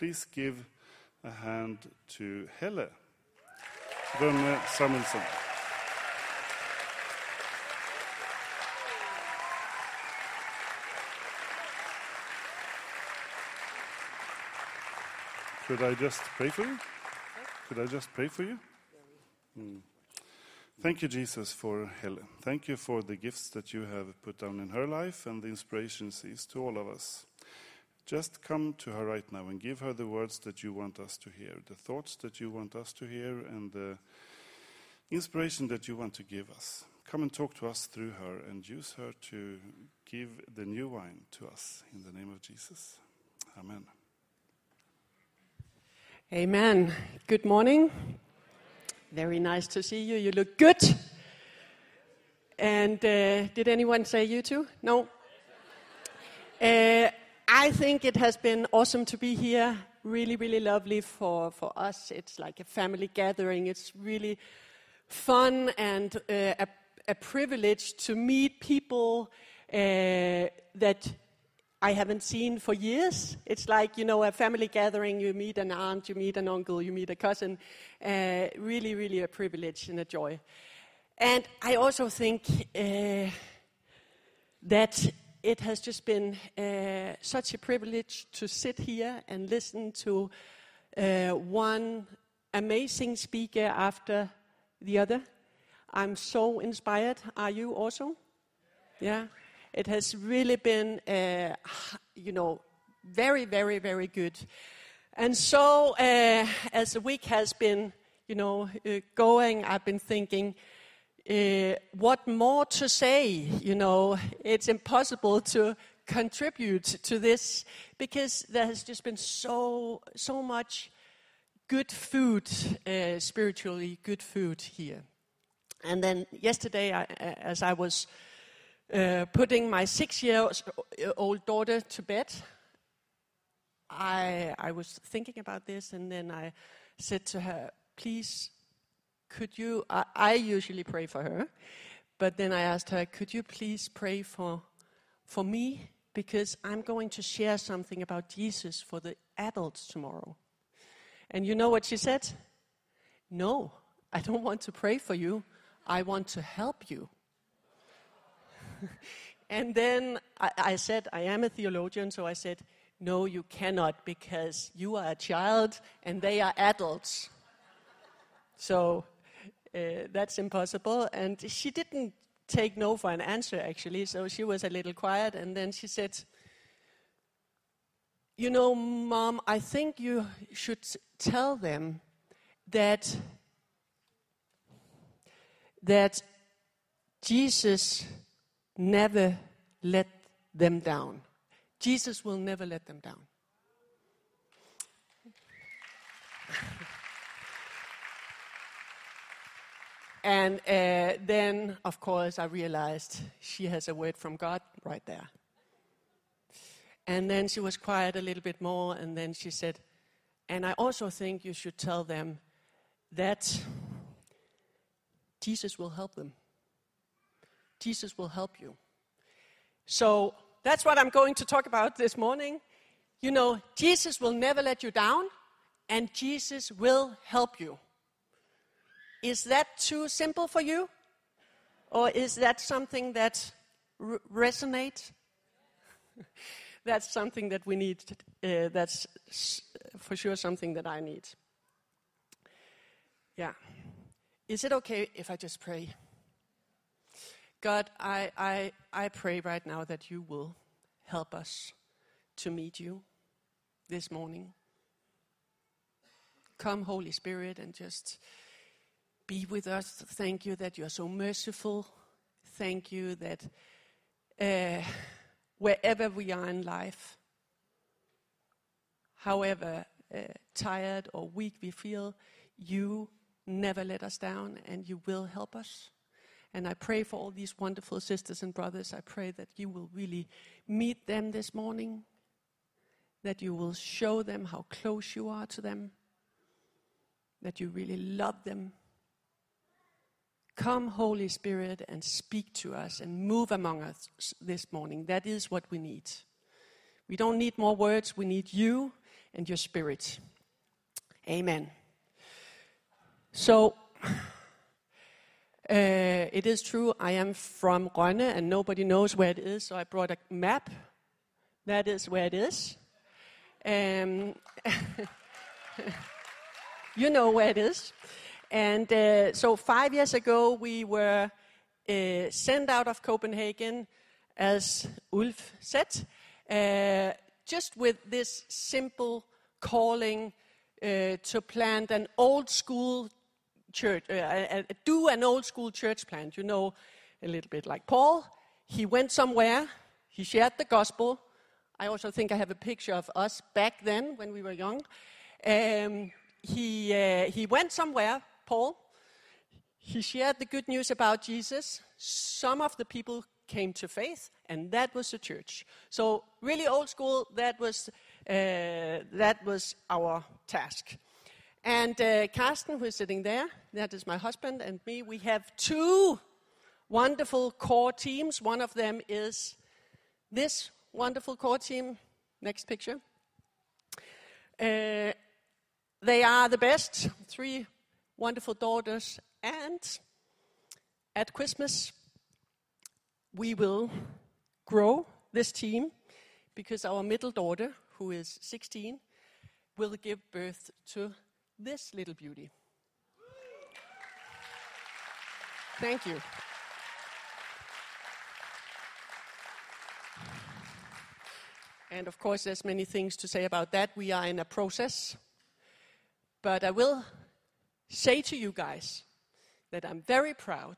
please give a hand to Helle Rønne Samuelsen. Could I just pray for you? Could I just pray for you? Mm. Thank you, Jesus, for Helle. Thank you for the gifts that you have put down in her life and the inspiration she is to all of us. Just come to her right now and give her the words that you want us to hear, the thoughts that you want us to hear, and the inspiration that you want to give us. Come and talk to us through her and use her to give the new wine to us in the name of Jesus. Amen. Amen. Good morning. Very nice to see you. You look good. And uh, did anyone say you too? No? Uh, I think it has been awesome to be here. Really, really lovely for, for us. It's like a family gathering. It's really fun and uh, a, a, privilege to meet people uh, that I haven't seen for years. It's like, you know, a family gathering, you meet an aunt, you meet an uncle, you meet a cousin. Uh, really, really a privilege and a joy. And I also think uh, that it has just been uh, such a privilege to sit here and listen to uh, one amazing speaker after the other. I'm so inspired. Are you also? Yeah. It has really been, uh, you know, very, very, very good. And so, uh, as the week has been, you know, uh, going, I've been thinking, uh, what more to say? You know, it's impossible to contribute to this because there has just been so so much good food, uh, spiritually good food here. And then yesterday, I, as I was uh, putting my six year old daughter to bed, I, I was thinking about this and then I said to her, please, could you, I, I usually pray for her, but then I asked her, could you please pray for, for me? Because I'm going to share something about Jesus for the adults tomorrow. And you know what she said? No, I don't want to pray for you. I want to help you. and then I, I said, I am a theologian, so I said, no, you cannot because you are a child and they are adults. So uh, that's impossible. And she didn't take no for an answer, actually, so she was a little quiet. And then she said, You know, Mom, I think you should tell them that, that Jesus never let them down. Jesus will never let them down. And uh, then, of course, I realized she has a word from God right there. And then she was quiet a little bit more, and then she said, And I also think you should tell them that Jesus will help them. Jesus will help you. So that's what I'm going to talk about this morning. You know, Jesus will never let you down, and Jesus will help you. Is that too simple for you? Or is that something that r- resonates? that's something that we need. Uh, that's for sure something that I need. Yeah. Is it okay if I just pray? God, I, I, I pray right now that you will help us to meet you this morning. Come, Holy Spirit, and just be with us. Thank you that you are so merciful. Thank you that uh, wherever we are in life, however uh, tired or weak we feel, you never let us down and you will help us. And I pray for all these wonderful sisters and brothers. I pray that you will really meet them this morning, that you will show them how close you are to them, that you really love them. Come, Holy Spirit, and speak to us and move among us this morning. That is what we need. We don't need more words, we need you, and your spirit. Amen. So, uh, it is true, I am from Rønne and nobody knows where it is, so I brought a map. That is where it is. Um, you know where it is. And uh, so, five years ago, we were uh, sent out of Copenhagen, as Ulf said, uh, just with this simple calling uh, to plant an old school church, uh, do an old school church plant. You know, a little bit like Paul. He went somewhere, he shared the gospel. I also think I have a picture of us back then when we were young. Um, he, uh, he went somewhere, Paul. He shared the good news about Jesus. Some of the people came to faith, and that was the church. So, really old school, that was, uh, that was our task. And uh, Carsten, who is sitting there, that is my husband, and me, we have two wonderful core teams. One of them is this wonderful core team. Next picture. Uh, they are the best, three wonderful daughters, and at Christmas, we will grow this team because our middle daughter, who is 16, will give birth to this little beauty. Thank you. And of course, there's many things to say about that. We are in a process. But I will say to you guys that I'm very proud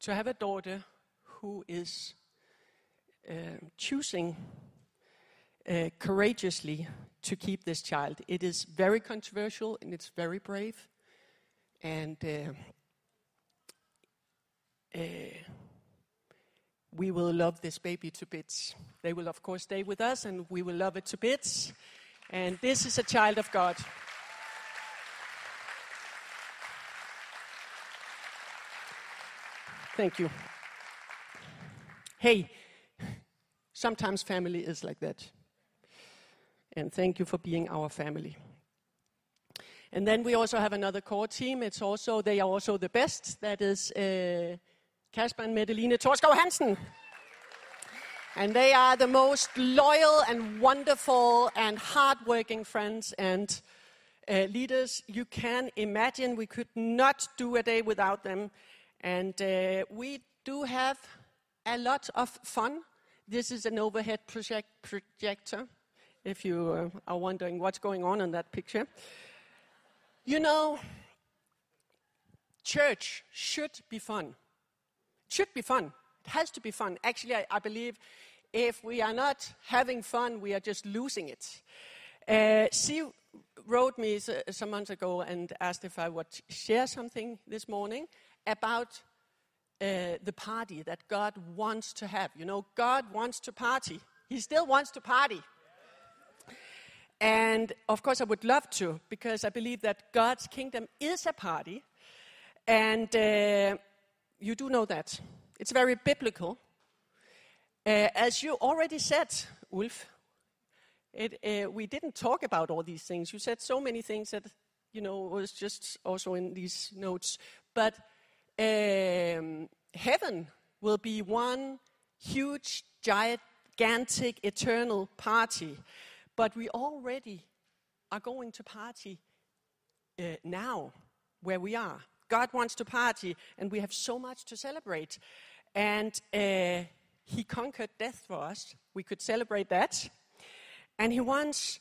to have a daughter who is uh, choosing uh, courageously to keep this child. It is very controversial and it's very brave. And uh, uh, we will love this baby to bits. They will, of course, stay with us and we will love it to bits. And this is a child of God. Thank you. Hey, sometimes family is like that. And thank you for being our family. And then we also have another core team. It's also they are also the best. That is uh, Kasper and Medeline Torskov Hansen. And they are the most loyal and wonderful and hardworking friends and uh, leaders you can imagine. We could not do a day without them. And uh, we do have a lot of fun. This is an overhead project projector, if you uh, are wondering what's going on in that picture. You know, church should be fun. It Should be fun. It has to be fun. Actually, I, I believe if we are not having fun, we are just losing it. Uh, she wrote me some months ago and asked if I would share something this morning about uh, the party that God wants to have. You know, God wants to party, He still wants to party. And of course, I would love to because I believe that God's kingdom is a party. And uh, you do know that. It's very biblical. Uh, as you already said, Ulf, it, uh, we didn't talk about all these things. You said so many things that, you know, was just also in these notes. But um, heaven will be one huge, gigantic, eternal party. But we already are going to party uh, now, where we are. God wants to party, and we have so much to celebrate. And uh, He conquered death for us. We could celebrate that. And He wants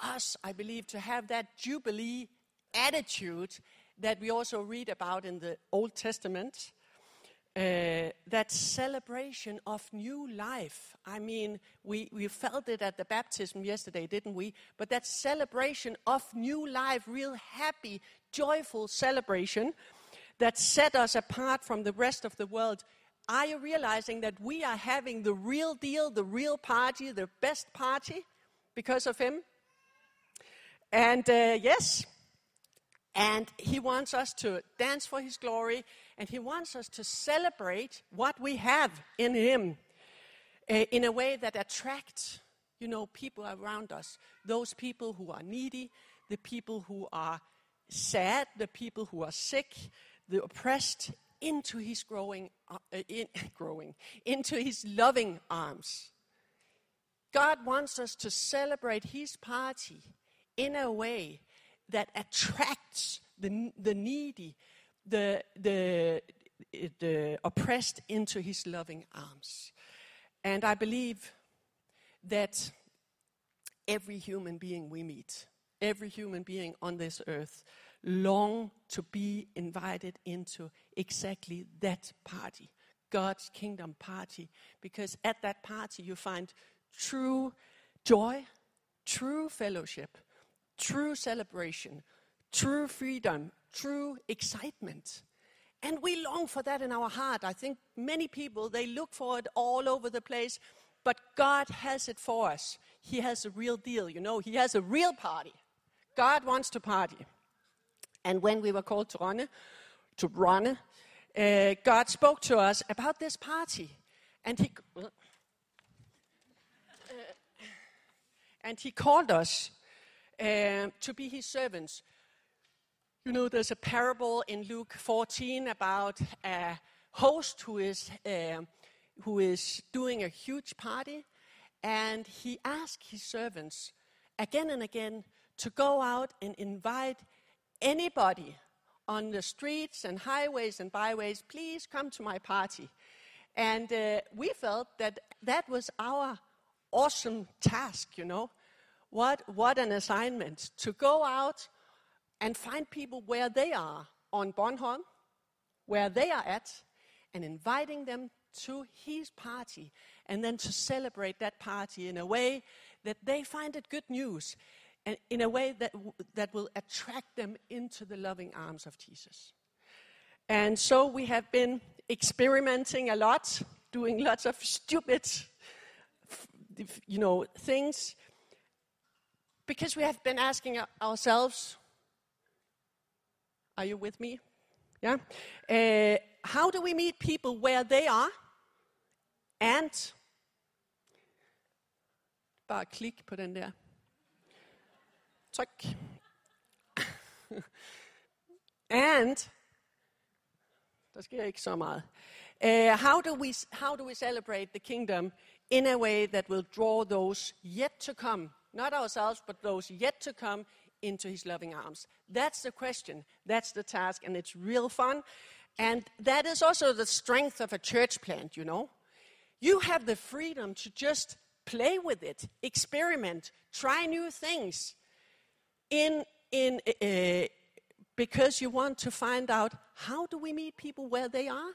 us, I believe, to have that Jubilee attitude that we also read about in the Old Testament. Uh, that celebration of new life. I mean, we, we felt it at the baptism yesterday, didn't we? But that celebration of new life, real happy, joyful celebration that set us apart from the rest of the world. Are you realizing that we are having the real deal, the real party, the best party because of Him? And uh, yes, and He wants us to dance for His glory, and He wants us to celebrate what we have in Him uh, in a way that attracts you know, people around us, those people who are needy, the people who are sad, the people who are sick, the oppressed, into his growing, uh, in, growing, into his loving arms. God wants us to celebrate his party in a way that attracts the, the needy, the, the, the oppressed into his loving arms. And I believe that every human being we meet, every human being on this earth, long to be invited into exactly that party, God's kingdom party, because at that party you find true joy, true fellowship, true celebration, true freedom, true excitement. And we long for that in our heart. I think many people, they look for it all over the place, but God has it for us. He has a real deal, you know, He has a real party. God wants to party. And when we were called to run, to run, uh, God spoke to us about this party. And He, uh, and he called us uh, to be His servants. You know, there's a parable in Luke 14 about a host who is uh, who is doing a huge party, and he asked his servants again and again to go out and invite anybody on the streets and highways and byways, please come to my party. And uh, we felt that that was our awesome task, you know. What, what an assignment to go out and find people where they are on Bornholm, where they are at, and inviting them to his party, and then to celebrate that party in a way that they find it good news, and in a way that, that will attract them into the loving arms of Jesus. And so we have been experimenting a lot, doing lots of stupid, you know, things, because we have been asking ourselves, are you with me? Yeah? Uh, how do we meet people where they are? And bare klik på den der. Tryk. and der sker ikke så meget. Uh, how, do we, how do we celebrate the kingdom in a way that will draw those yet to come, not ourselves, but those yet to come into his loving arms? That's the question. That's the task, and it's real fun. And that is also the strength of a church plant, you know. You have the freedom to just play with it, experiment, try new things in, in, uh, because you want to find out how do we meet people where they are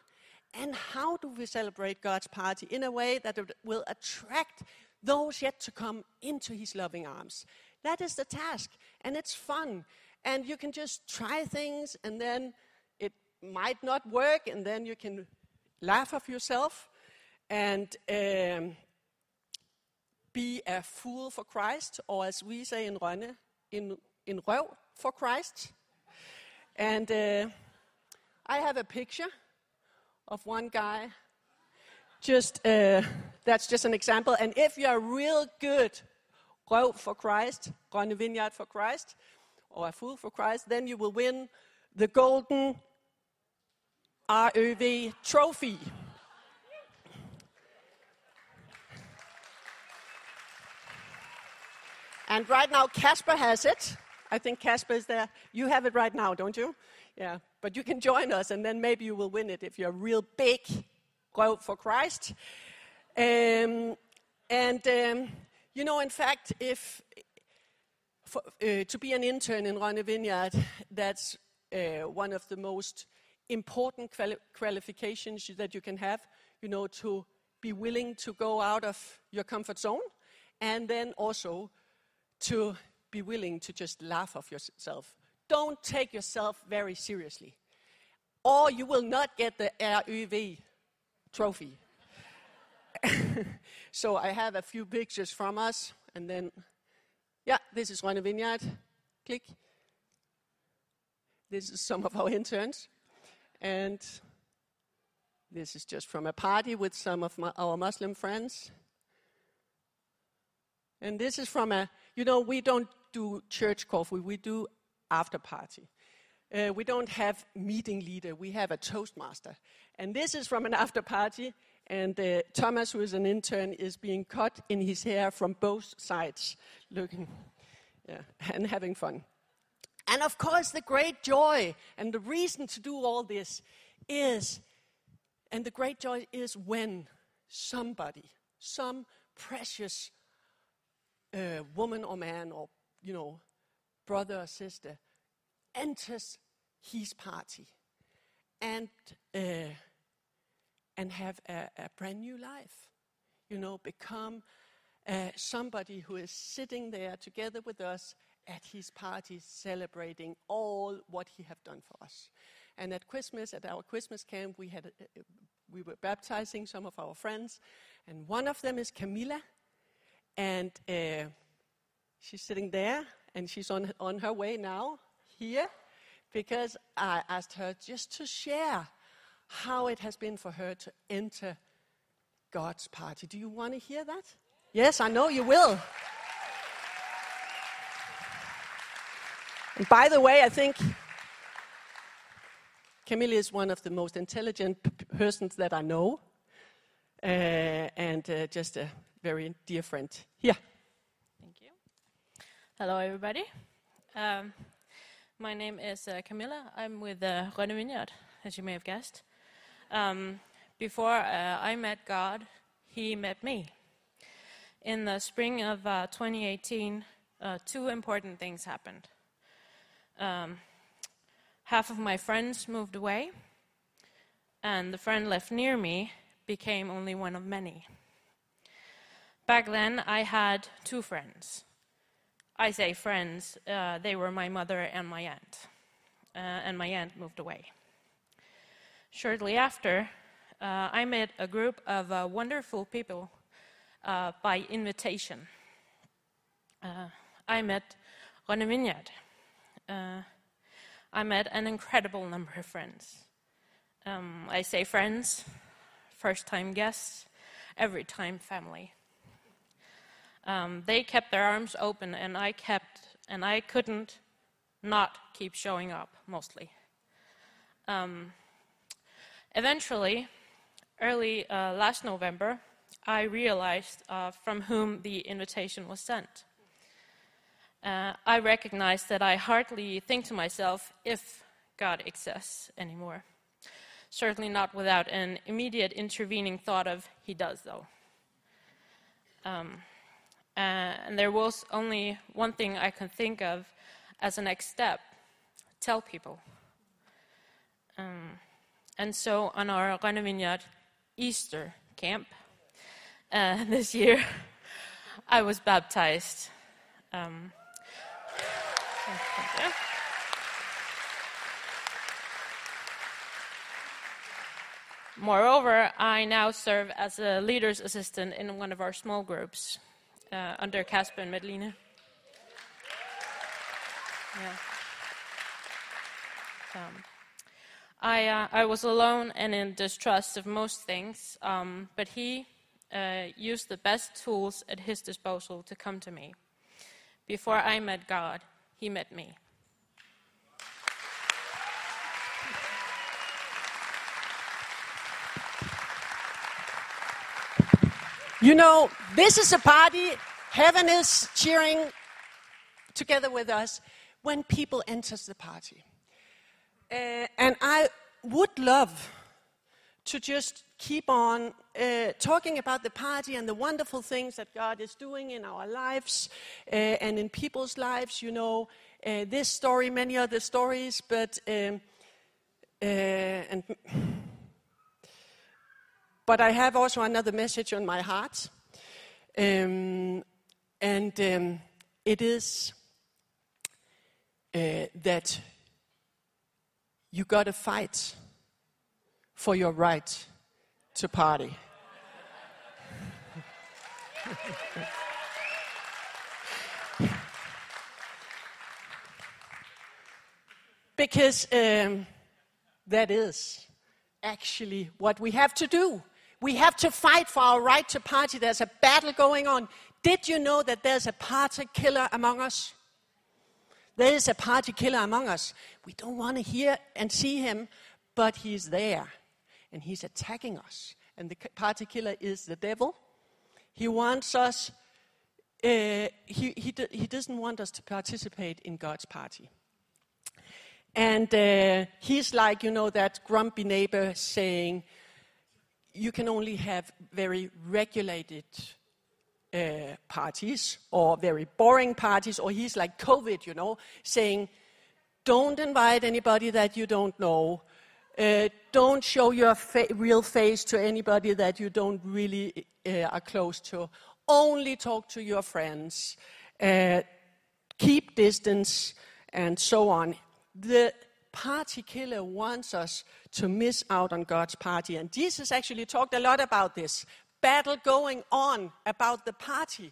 and how do we celebrate God's party in a way that will attract those yet to come into his loving arms. That is the task, and it's fun. And you can just try things, and then it might not work, and then you can laugh of yourself and um, be a fool for Christ, or as we say in Rønne, in, in røv for Christ. And uh, I have a picture of one guy. Just uh, that's just an example. And if you're real good røv for Christ, Rønne Vineyard for Christ, or a fool for Christ, then you will win the golden RÖV trophy. And right now, Casper has it. I think Casper is there. You have it right now, don't you? Yeah. But you can join us, and then maybe you will win it if you're real big for Christ. Um, and, um, you know, in fact, if for, uh, to be an intern in Rønne Vineyard, that's uh, one of the most important quali- qualifications that you can have, you know, to be willing to go out of your comfort zone and then also to be willing to just laugh off yourself. Don't take yourself very seriously, or you will not get the RÖV trophy. so I have a few pictures from us, and then, yeah, this is Rønne Vineyard. Click. This is some of our interns, and this is just from a party with some of my, our Muslim friends. And this is from a, you know, we don't do church coffee, we do after party. Uh, we don't have meeting leader, we have a toastmaster. And this is from an after party, and uh, Thomas, who is an intern, is being cut in his hair from both sides, looking yeah, and having fun. And of course, the great joy and the reason to do all this is, and the great joy is when somebody, some precious uh, woman or man or, you know, brother or sister enters his party and, uh, and have a, a, brand new life. You know, become uh, somebody who is sitting there together with us at his party celebrating all what he have done for us. And at Christmas, at our Christmas camp, we, had, uh, we were baptizing some of our friends, and one of them is Camilla, and uh, she's sitting there, and she's on, on her way now here, because I asked her just to share how it has been for her to enter God's party. Do you want to hear that? Yes, I know you will. And by the way, I think Camilla is one of the most intelligent persons that I know, uh, and uh, just a very dear friend. Here. Thank you. Hello, everybody. Um, my name is uh, Camilla. I'm with uh, Rønne as you may have guessed. Um, before uh, I met God, He met me. In the spring of uh, 2018, uh, two important things happened um, half of my friends moved away, and the friend left near me became only one of many. Back then, I had two friends. I say friends, uh, they were my mother and my aunt, uh, and my aunt moved away. Shortly after, uh, I met a group of uh, wonderful people uh, by invitation. Uh, I met Rønne Vineyard uh, I met an incredible number of friends. Um, I say friends, first time guests, every time family. Um, they kept their arms open, and I kept, and I couldn't not keep showing up mostly. Um, eventually, early uh, last November, I realized uh, from whom the invitation was sent uh, I recognize that I hardly think to myself if God exists anymore. Certainly not without an immediate intervening thought of, He does, though. Um, uh, and there was only one thing I could think of as a next step tell people. Um, and so on our Rønne Vineyard Easter camp uh, this year, I was baptized. Um, Moreover, I now serve as a leader's assistant in one of our small groups uh, under Casper and Medline. Yeah. Um, I, uh, I was alone and in distrust of most things, um, but he uh, used the best tools at his disposal to come to me. Before I met God, he met me. You know, this is a party. Heaven is cheering together with us when people enters the party. Uh, and I would love to just keep on uh, talking about the party and the wonderful things that God is doing in our lives uh, and in people's lives. You know, uh, this story, many other stories, but um, and but I have also another message on my heart, um, and um, it is that you got to fight for your right to party. because um, that is actually what we have to do. We have to fight for our right to party. There's a battle going on Did you know that there's a party killer among us? There is a party killer among us. We don't want to hear and see him, but he's there and he's attacking us. And the party killer is the devil. He wants us, uh, he, he, he doesn't want us to participate in God's party. And uh, he's like, you know, that grumpy neighbor saying, you can only have very regulated uh, parties or very boring parties, or he's like COVID, you know, saying, don't invite anybody that you don't know. Uh, don't show your fa- real face to anybody that you don't really uh, are close to. Only talk to your friends. Uh, keep distance, and so on. The party killer wants us to miss out on God's party. And Jesus actually talked a lot about this battle going on about the party.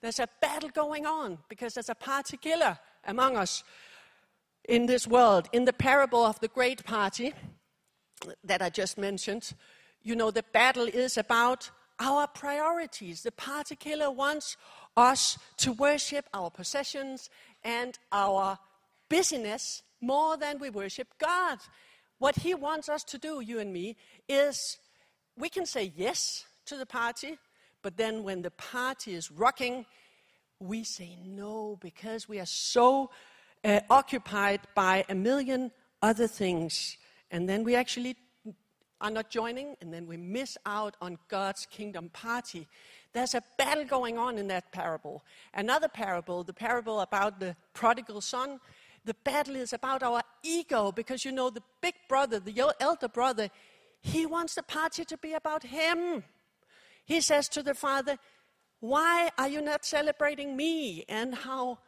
There's a battle going on because there's a party killer among us in this world. In the parable of the great party that I just mentioned, you know, the battle is about our priorities. The party killer wants us to worship our possessions and our busyness more than we worship God. What he wants us to do, you and me, is we can say yes to the party, but then when the party is rocking, we say no because we are so uh, occupied by a million other things. And then we actually are not joining, and then we miss out on God's kingdom party. There's a battle going on in that parable. Another parable, the parable about the prodigal son, the battle is about our ego because you know, the big brother, the elder brother, he wants the party to be about him. He says to the father, Why are you not celebrating me and how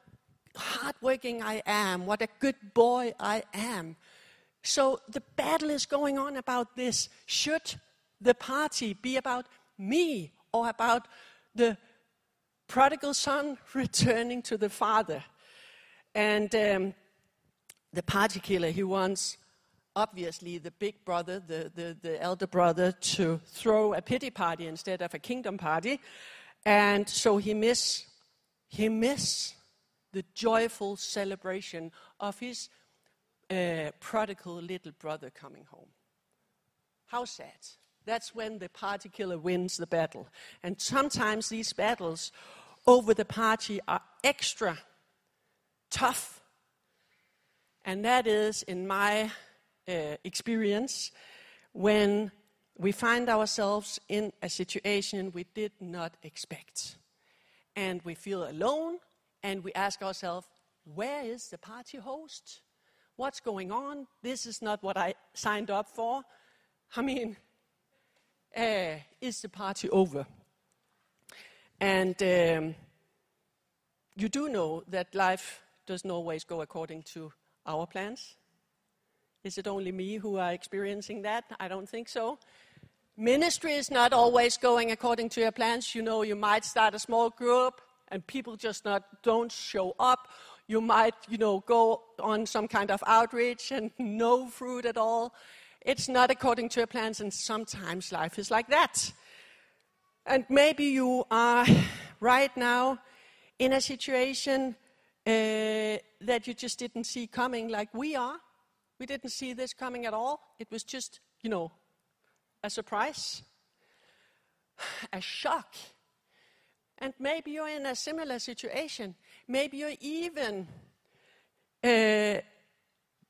hardworking I am, what a good boy I am? So the battle is going on about this. Should the party be about me or about the prodigal son returning to the father? And um, the party killer, he wants obviously the big brother, the, the, the elder brother, to throw a pity party instead of a kingdom party. And so he miss, he miss the joyful celebration of his uh, prodigal little brother coming home. How sad. That's when the party killer wins the battle. And sometimes these battles over the party are extra tough. And that is, in my uh, experience when we find ourselves in a situation we did not expect. And we feel alone, and we ask ourselves, where is the party host? What's going on? This is not what I signed up for. I mean, uh, is the party over? And um, you do know that life doesn't always go according to our plans. Is it only me who are experiencing that? I don't think so. Ministry is not always going according to your plans. You know, you might start a small group and people just not don't show up. You might, you know, go on some kind of outreach and no fruit at all. It's not according to your plans, and sometimes life is like that. And maybe you are right now in a situation uh, that you just didn't see coming, like we are. We didn't see this coming at all. It was just, you know, a surprise, a shock. And maybe you're in a similar situation. Maybe you're even uh,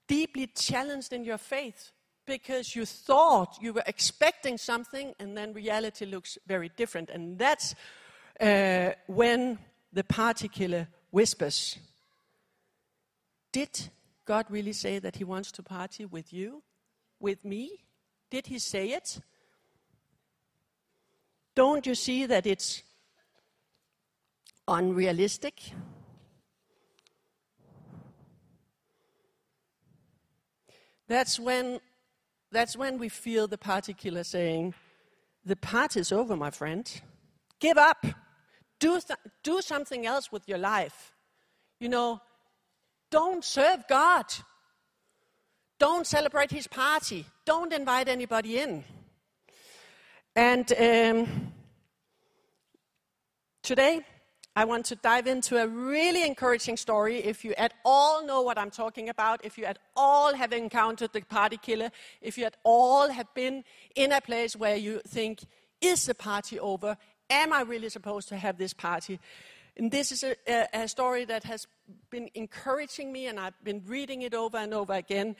deeply challenged in your faith because you thought you were expecting something and then reality looks very different. And that's uh, when the party killer whispers Did God really say that He wants to party with you, with me? Did He say it? Don't you see that it's unrealistic? That's when, that's when we feel the party killer saying, The party's over, my friend. Give up. Do, th- do something else with your life. You know, don't serve God. Don't celebrate his party. Don't invite anybody in. And um, today, I want to dive into a really encouraging story. If you at all know what I'm talking about, if you at all have encountered the party killer, if you at all have been in a place where you think, is the party over? Am I really supposed to have this party? And this is a, a, a story that has been encouraging me, and I've been reading it over and over again.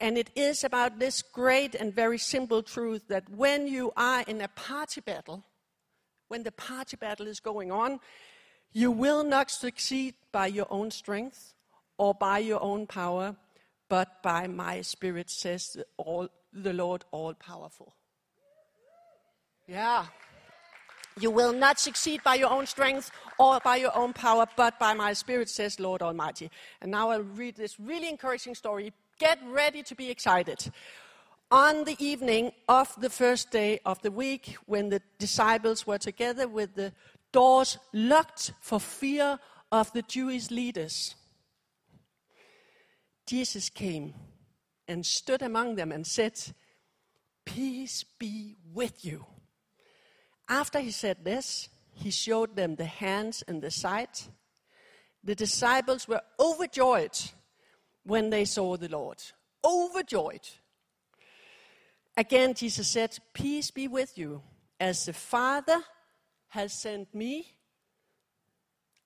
And it is about this great and very simple truth that when you are in a party battle, when the party battle is going on, you will not succeed by your own strength or by your own power, but by my spirit, says the, all, the Lord all powerful. Yeah. You will not succeed by your own strength or by your own power, but by my spirit, says Lord Almighty. And now I'll read this really encouraging story. Get ready to be excited. On the evening of the first day of the week, when the disciples were together with the doors locked for fear of the Jewish leaders, Jesus came and stood among them and said, Peace be with you. After he said this, he showed them the hands and the side. The disciples were overjoyed when they saw the Lord. Overjoyed. Again, Jesus said, Peace be with you. As the Father has sent me,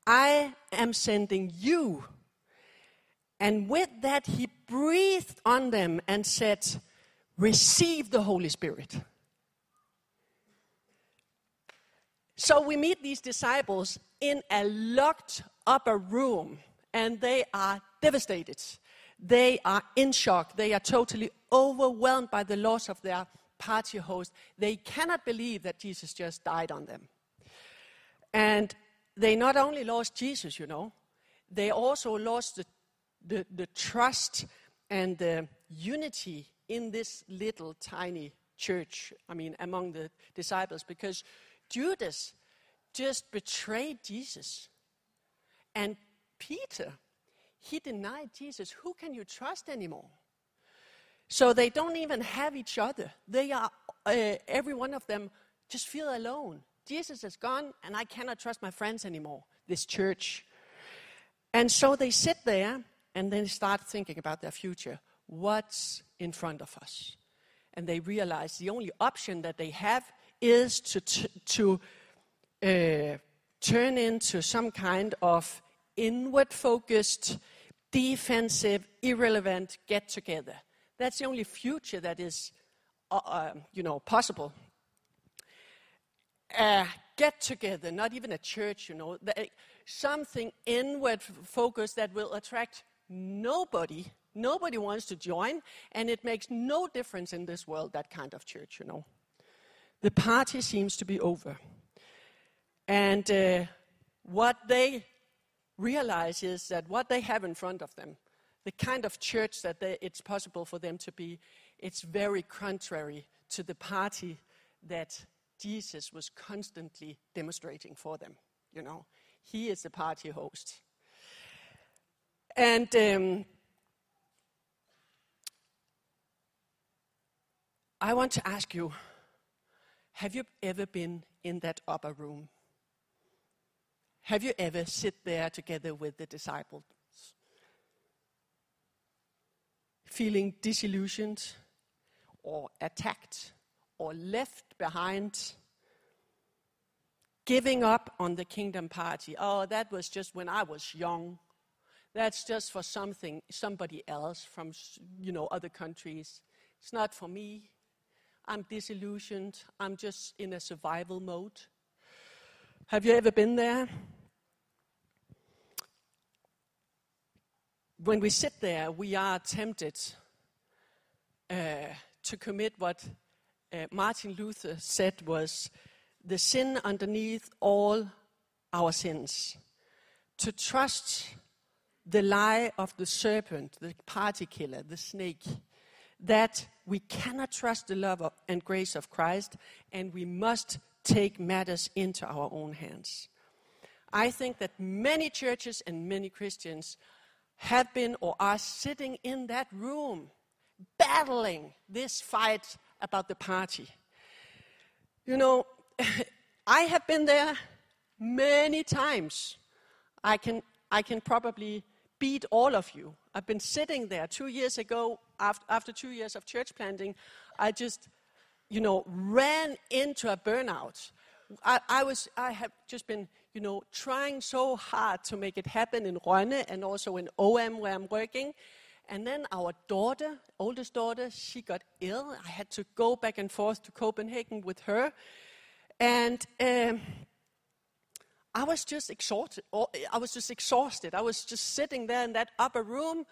I am sending you. And with that, he breathed on them and said, Receive the Holy Spirit. So we meet these disciples in a locked upper room, and they are devastated. They are in shock. They are totally overwhelmed by the loss of their party host. They cannot believe that Jesus just died on them. And they not only lost Jesus, you know, they also lost the, the, the trust and the unity in this little tiny church, I mean, among the disciples, because Judas just betrayed Jesus. And Peter, he denied Jesus. Who can you trust anymore? So they don't even have each other. They are, uh, every one of them just feel alone. Jesus is gone, and I cannot trust my friends anymore, this church. And so they sit there and then start thinking about their future. What's in front of us? And they realize the only option that they have is to, t- to uh, turn into some kind of inward focused, defensive, irrelevant get together. That's the only future that is, uh, uh, you know, possible. A get together, not even a church, you know, something inward focused that will attract nobody. Nobody wants to join, and it makes no difference in this world, that kind of church, you know. The party seems to be over. And uh, what they realize is that what they have in front of them, the kind of church that they, it's possible for them to be, it's very contrary to the party that Jesus was constantly demonstrating for them. You know, he is the party host. And um, I want to ask you have you ever been in that upper room? Have you ever sit there together with the disciples? Feeling disillusioned or attacked or left behind? Giving up on the kingdom party. Oh, that was just when I was young. That's just for something, somebody else from, you know, other countries. It's not for me. I'm disillusioned. I'm just in a survival mode. Have you ever been there? When we sit there, we are tempted uh, to commit what uh, Martin Luther said was the sin underneath all our sins. To trust the lie of the serpent, the party killer, the snake, that we cannot trust the love and grace of Christ, and we must take matters into our own hands. I think that many churches and many Christians have been or are sitting in that room battling this fight about the party. You know, I have been there, many times. I can, I can probably beat all of you. I've been sitting there two years ago, after, after two years of church planting, I just, you know, ran into a burnout. I, I, was, I have just been, you know, trying so hard to make it happen in Rønne and also in OM where I'm working. And then our daughter, oldest daughter, she got ill. I had to go back and forth to Copenhagen with her. And um, I was just exhausted. I was just exhausted. I was just sitting there in that upper room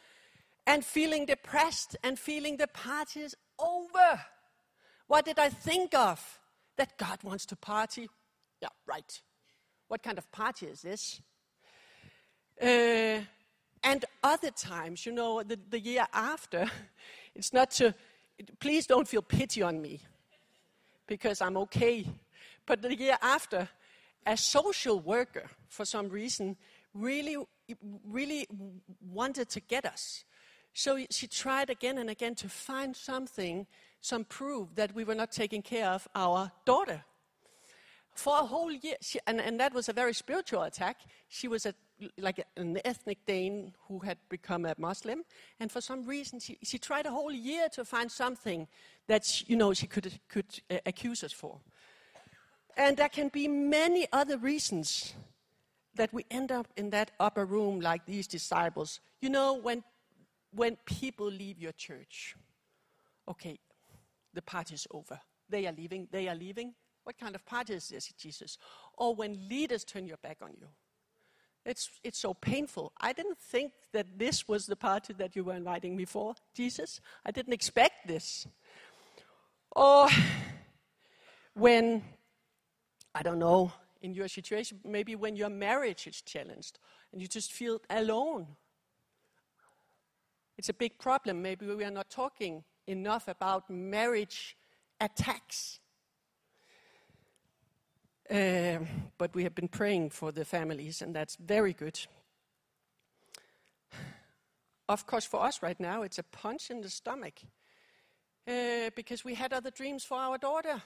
and feeling depressed and feeling the party is over. What did I think of? That God wants to party? Yeah, right. What kind of party is this? Uh, and other times, you know, the, the year after, it's not to, please don't feel pity on me because I'm okay. But the year after, a social worker, for some reason, really, really wanted to get us. So she tried again and again to find something, some proof that we were not taking care of our daughter. For a whole year, she, and, and that was a very spiritual attack. She was a like an ethnic Dane who had become a Muslim, and for some reason she, she tried a whole year to find something that she, you know she could could uh, accuse us for. And there can be many other reasons that we end up in that upper room like these disciples. You know, when when people leave your church, okay, the party's over. They are leaving. They are leaving. What kind of party is this, Jesus? Or when leaders turn your back on you. It's, it's so painful. I didn't think that this was the party that you were inviting me for, Jesus. I didn't expect this. Or when, I don't know, in your situation, maybe when your marriage is challenged and you just feel alone. It's a big problem. Maybe we are not talking enough about marriage attacks. Uh, but we have been praying for the families, and that's very good. Of course, for us right now, it's a punch in the stomach uh, because we had other dreams for our daughter.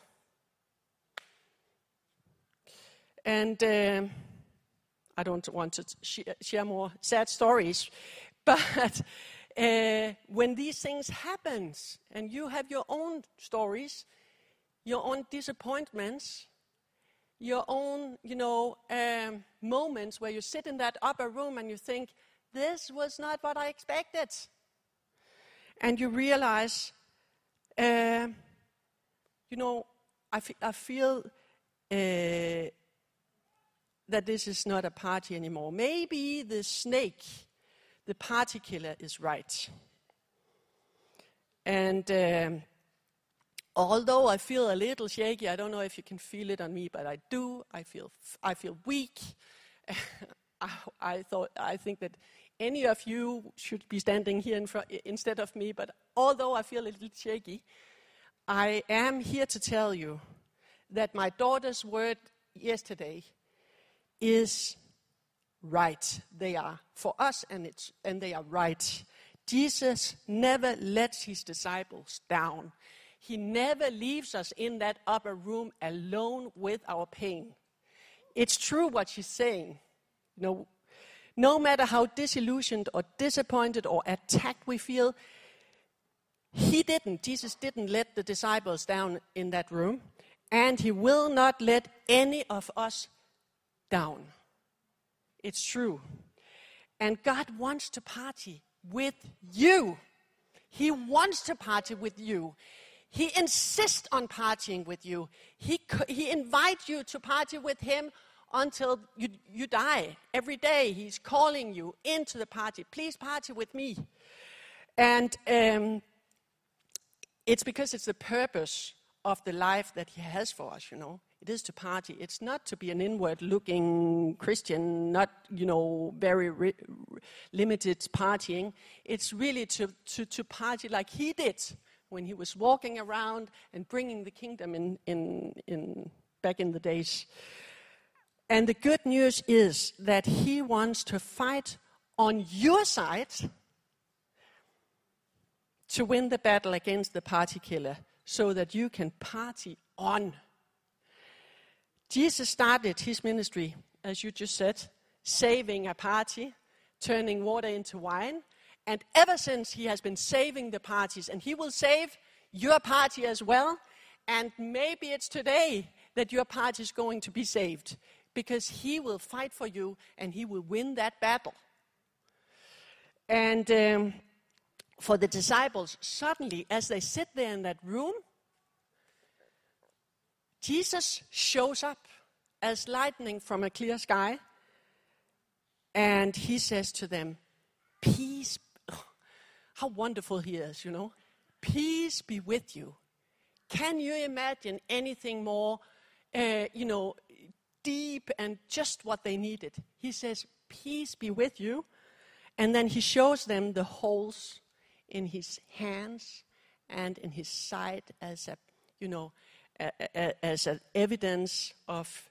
And uh, I don't want to share more sad stories, but uh, when these things happen and you have your own stories, your own disappointments, your own, you know, um, moments where you sit in that upper room and you think, this was not what I expected. And you realize, uh, you know, I, f- I feel uh, that this is not a party anymore. Maybe the snake, the party killer, is right. And um, although I feel a little shaky, I don't know if you can feel it on me, but I do. I feel, I feel weak. I, I, thought, I think that any of you should be standing here in instead of me, but although I feel a little shaky, I am here to tell you that my daughter's word yesterday is right. They are for us, and, it's, and they are right. Jesus never lets his disciples down. He never leaves us in that upper room alone with our pain. It's true what she's saying. No, no matter how disillusioned or disappointed or attacked we feel, he didn't, Jesus didn't let the disciples down in that room, and he will not let any of us down. It's true. And God wants to party with you. He wants to party with you. He insists on partying with you. He, he invites you to party with him until you, you die. Every day he's calling you into the party. Please party with me. And um, it's because it's the purpose of the life that he has for us, you know. It is to party. It's not to be an inward looking Christian, not, you know, very ri- limited partying. It's really to, to, to party like he did when he was walking around and bringing the kingdom in, in, in back in the days. And the good news is that he wants to fight on your side to win the battle against the party killer so that you can party on. Jesus started his ministry, as you just said, saving a party, turning water into wine. And ever since, he has been saving the parties. And he will save your party as well. And maybe it's today that your party is going to be saved because he will fight for you and he will win that battle. And um, for the disciples, suddenly, as they sit there in that room, Jesus shows up as lightning from a clear sky. And he says to them, Peace. How wonderful he is, you know. Peace be with you. Can you imagine anything more, uh, you know, deep and just what they needed? He says, Peace be with you. And then he shows them the holes in his hands and in his side as a, you know, as an evidence of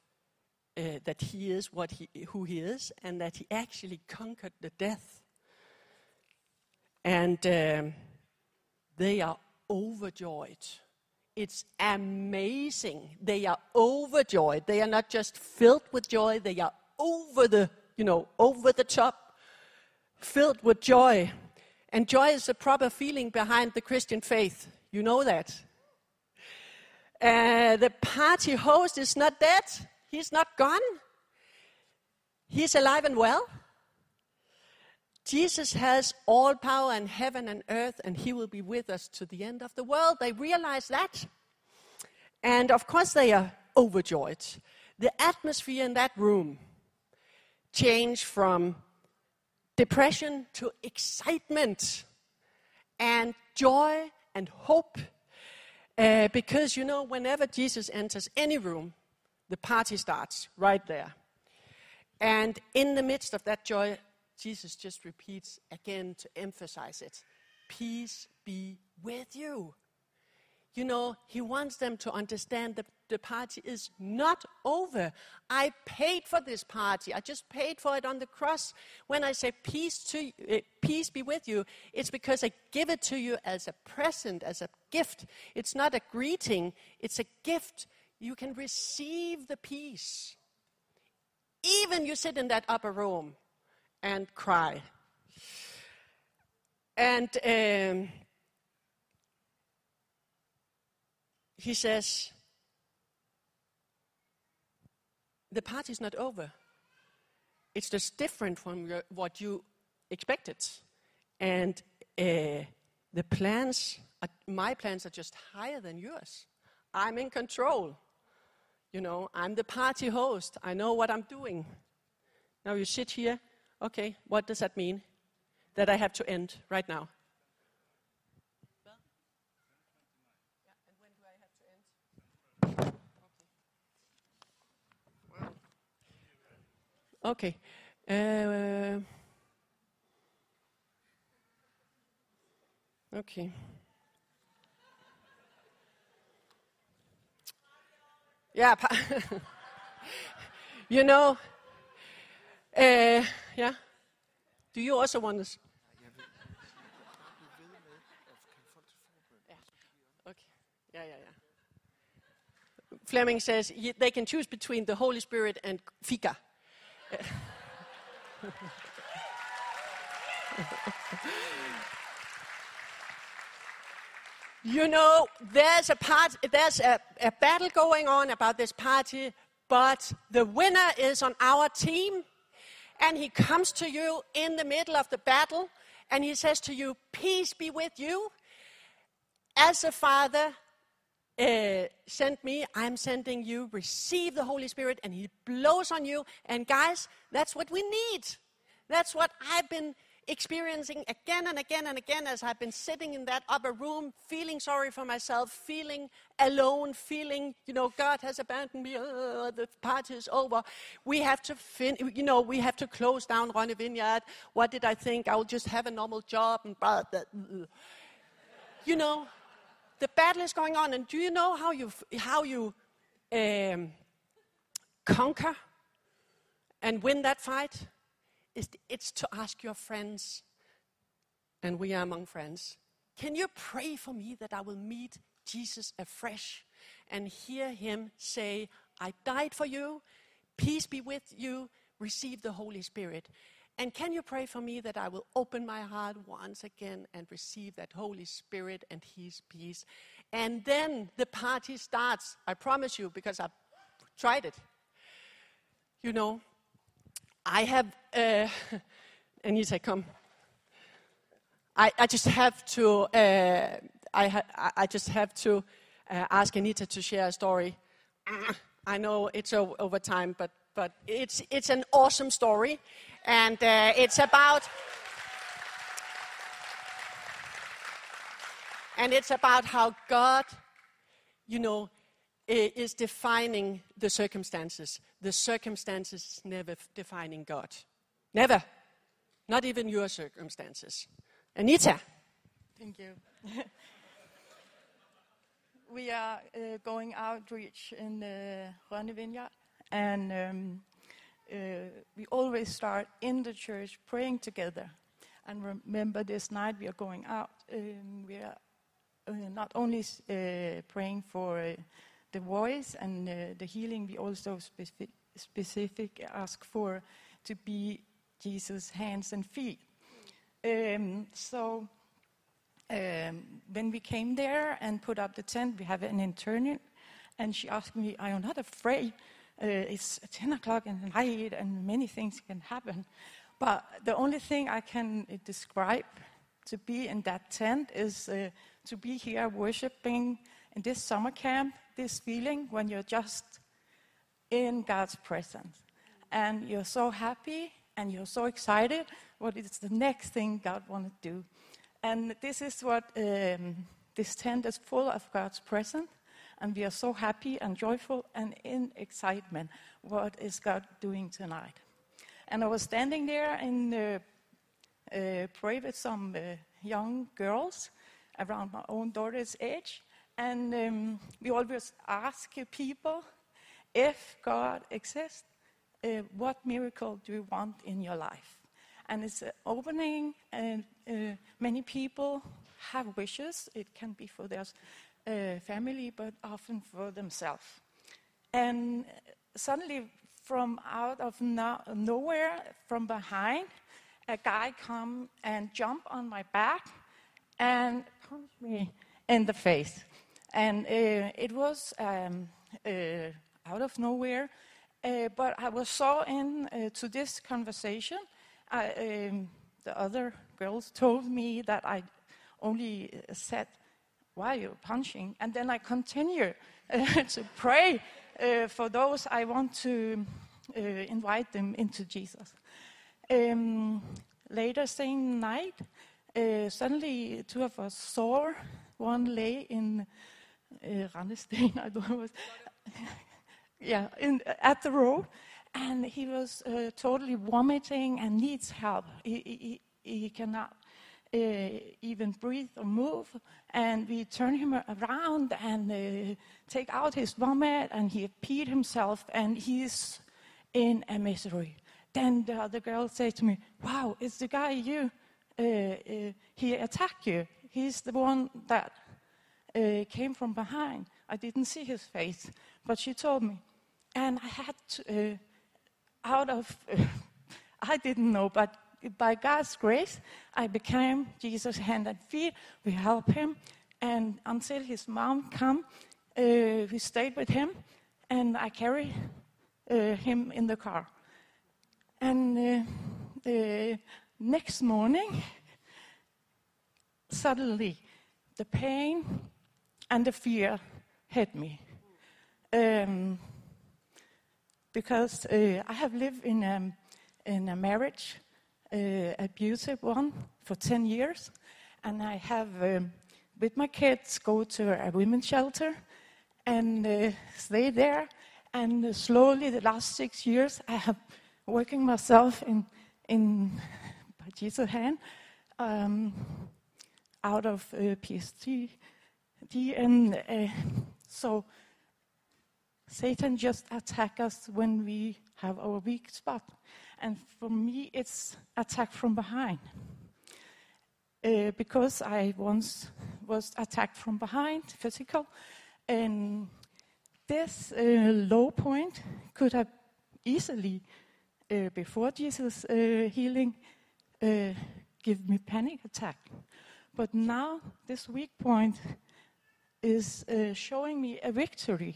uh, that he is what he, who he is, and that he actually conquered the death. And um, they are overjoyed. It's amazing. They are overjoyed. They are not just filled with joy, they are over the, you know, over the top, filled with joy. And joy is the proper feeling behind the Christian faith. You know that. Uh, the party host is not dead, he's not gone, he's alive and well. Jesus has all power in heaven and earth, and he will be with us to the end of the world. They realize that. And of course, they are overjoyed. The atmosphere in that room changed from depression to excitement and joy and hope. Uh, because, you know, whenever Jesus enters any room, the party starts right there. And in the midst of that joy, Jesus just repeats again to emphasize it Peace be with you. You know, he wants them to understand that the party is not over. I paid for this party. I just paid for it on the cross. When I say peace to uh, peace be with you, it's because I give it to you as a present, as a gift. It's not a greeting, it's a gift. You can receive the peace. Even you sit in that upper room and cry. And um, he says, the party's not over. It's just different from your, what you expected. And uh, the plans, are, my plans are just higher than yours. I'm in control. You know, I'm the party host. I know what I'm doing. Now you sit here. Okay, what does that mean? That I have to end right now. Okay. Uh, okay. Yeah. you know, uh, yeah. Do you also want? Okay. Yeah, yeah, yeah. Fleming says they can choose between the Holy Spirit and fika. you know, there's a part, there's a, a battle going on about this party, but the winner is on our team, and he comes to you in the middle of the battle, and he says to you, "Peace be with you." As a father, uh, sent me, I'm sending you. Receive the Holy Spirit, and He blows on you. And guys, that's what we need. That's what I've been experiencing again and again and again as I've been sitting in that upper room, feeling sorry for myself, feeling alone, feeling, you know, God has abandoned me, uh, the party is over. We have to, fin- you know, we have to close down Rønne Vineyard. What did I think? I'll just have a normal job and blah, blah, blah. You know, the battle is going on, and do you know how you how you um, conquer and win that fight? It's, it's to ask your friends, and we are among friends. Can you pray for me that I will meet Jesus afresh and hear him say, I died for you. Peace be with you. Receive the Holy Spirit. And can you pray for me that I will open my heart once again and receive that Holy Spirit and His peace? And then the party starts. I promise you, because I've tried it. You know, I have. Uh, Anita, come. I, I just have to. Uh, I, ha- I just have to uh, ask Anita to share a story. I know it's over time, but but it's it's an awesome story, and uh, it's about. And it's about how God, you know, is defining the circumstances. The circumstances never defining God. Never. Not even your circumstances. Anita. Thank you. we are uh, going outreach in the Rønne Vineyard, and um, uh, we always start in the church praying together. And remember, this night we are going out. Um, we are uh, not only uh, praying for uh, the voice and uh, the healing, we also specific, specific ask for to be Jesus' hands and feet. Um, so um, when we came there and put up the tent, we have an intern, and she asked me, "Are you not afraid? Uh, it's 10 o'clock the night, and many things can happen." But the only thing I can uh, describe to be in that tent is uh, to be here worshiping in this summer camp. This feeling when you're just in God's presence, and you're so happy and you're so excited. What is the next thing God wants to do? And this is what um, this tent is full of God's presence. And we are so happy and joyful and in excitement. What is God doing tonight? And I was standing there and uh, uh, pray with some uh, young girls around my own daughter's age. And um, we always ask people if God exists, uh, what miracle do you want in your life? And it's an opening, and uh, many people have wishes. It can be for their uh, family, but often for themselves. And suddenly, from out of no- nowhere, from behind, a guy come and jump on my back and punch me in the face. And uh, it was um, uh, out of nowhere, uh, but I was so into to this conversation. I, um, the other girls told me that I only said, "Why are punching?" And then I continue uh, to pray uh, for those I want to uh, invite them into Jesus. Um, later same night, uh, suddenly two of us saw one lay in uh, I don't know, yeah, in, at the road, and he was uh, totally vomiting and needs help. He, he, he cannot even breathe or move, and we turn him around and uh, take out his vomit, and he peed himself, and he's in a misery. Then the other girl said to me, "Wow, it's the guy you." Uh, uh, he attacked you. He's the one that uh, came from behind. I didn't see his face, but she told me. And I had to, uh, out of, I didn't know, but by God's grace, I became Jesus' hand and feet. We helped him, and until his mom come, uh, we stayed with him, and I carry uh, him in the car. And uh, the next morning, suddenly, the pain and the fear hit me. Um, because uh, I have lived in a, in a marriage, abusive one, for 10 years, and I have, um, with my kids, go to a women's shelter and uh, stay there. And uh, slowly, the last six years, I have working myself in, in by Jesus' hand um, out of uh. And uh, so Satan just attack us when we have our weak spot. And for me, it's attack from behind. Uh, because I once was attacked from behind, physical, and this uh, low point could have easily, uh, before Jesus' uh, healing, uh, give me panic attack. But now this weak point is uh, showing me a victory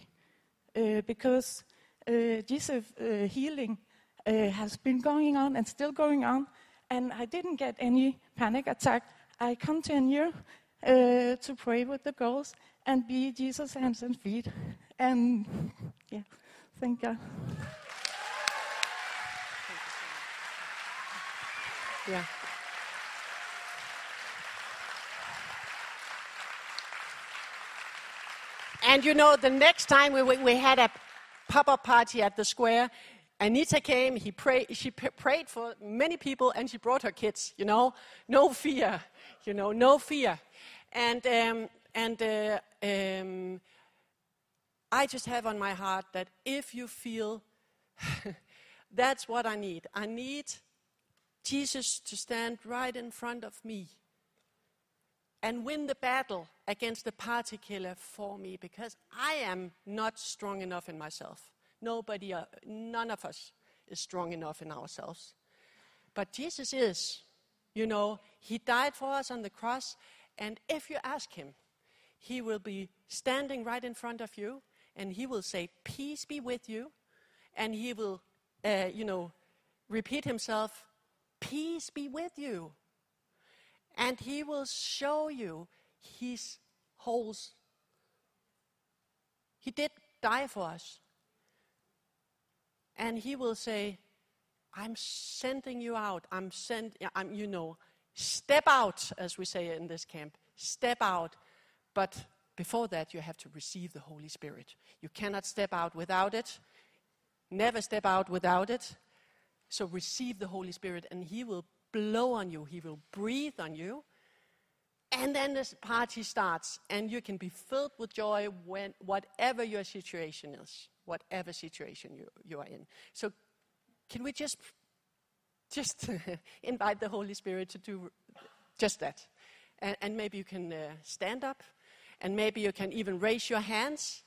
because uh, Jesus' uh, healing has been going on and still going on, and I didn't get any panic attack. I continue uh, to pray with the girls and be Jesus' hands and feet. And yeah, thank God. Yeah. And you know, the next time we, we had a pop-up party at the square, Anita came, he pray, she prayed for many people, and she brought her kids, you know. No fear, you know, no fear. And, um, and uh, um, I just have on my heart that if you feel that's what I need, I need Jesus to stand right in front of me and win the battle against the party killer for me because I am not strong enough in myself. Nobody, uh, none of us is strong enough in ourselves. But Jesus is. You know, He died for us on the cross, and if you ask Him, He will be standing right in front of you, and He will say, Peace be with you, and He will, uh, you know, repeat Himself, Peace be with you. And He will show you His holes. He did die for us. And He will say, I'm sending you out. I'm send, I'm, you know, step out, as we say in this camp. Step out. But before that, you have to receive the Holy Spirit. You cannot step out without it. Never step out without it. So receive the Holy Spirit, and He will blow on you. He will breathe on you. And then this party starts, and you can be filled with joy when whatever your situation is, whatever situation you, you are in. So can we just just invite the Holy Spirit to do just that? And, and maybe you can uh, stand up, and maybe you can even raise your hands.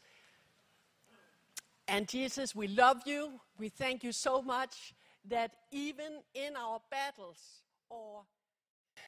And Jesus, we love you. We thank you so much that even in our battles or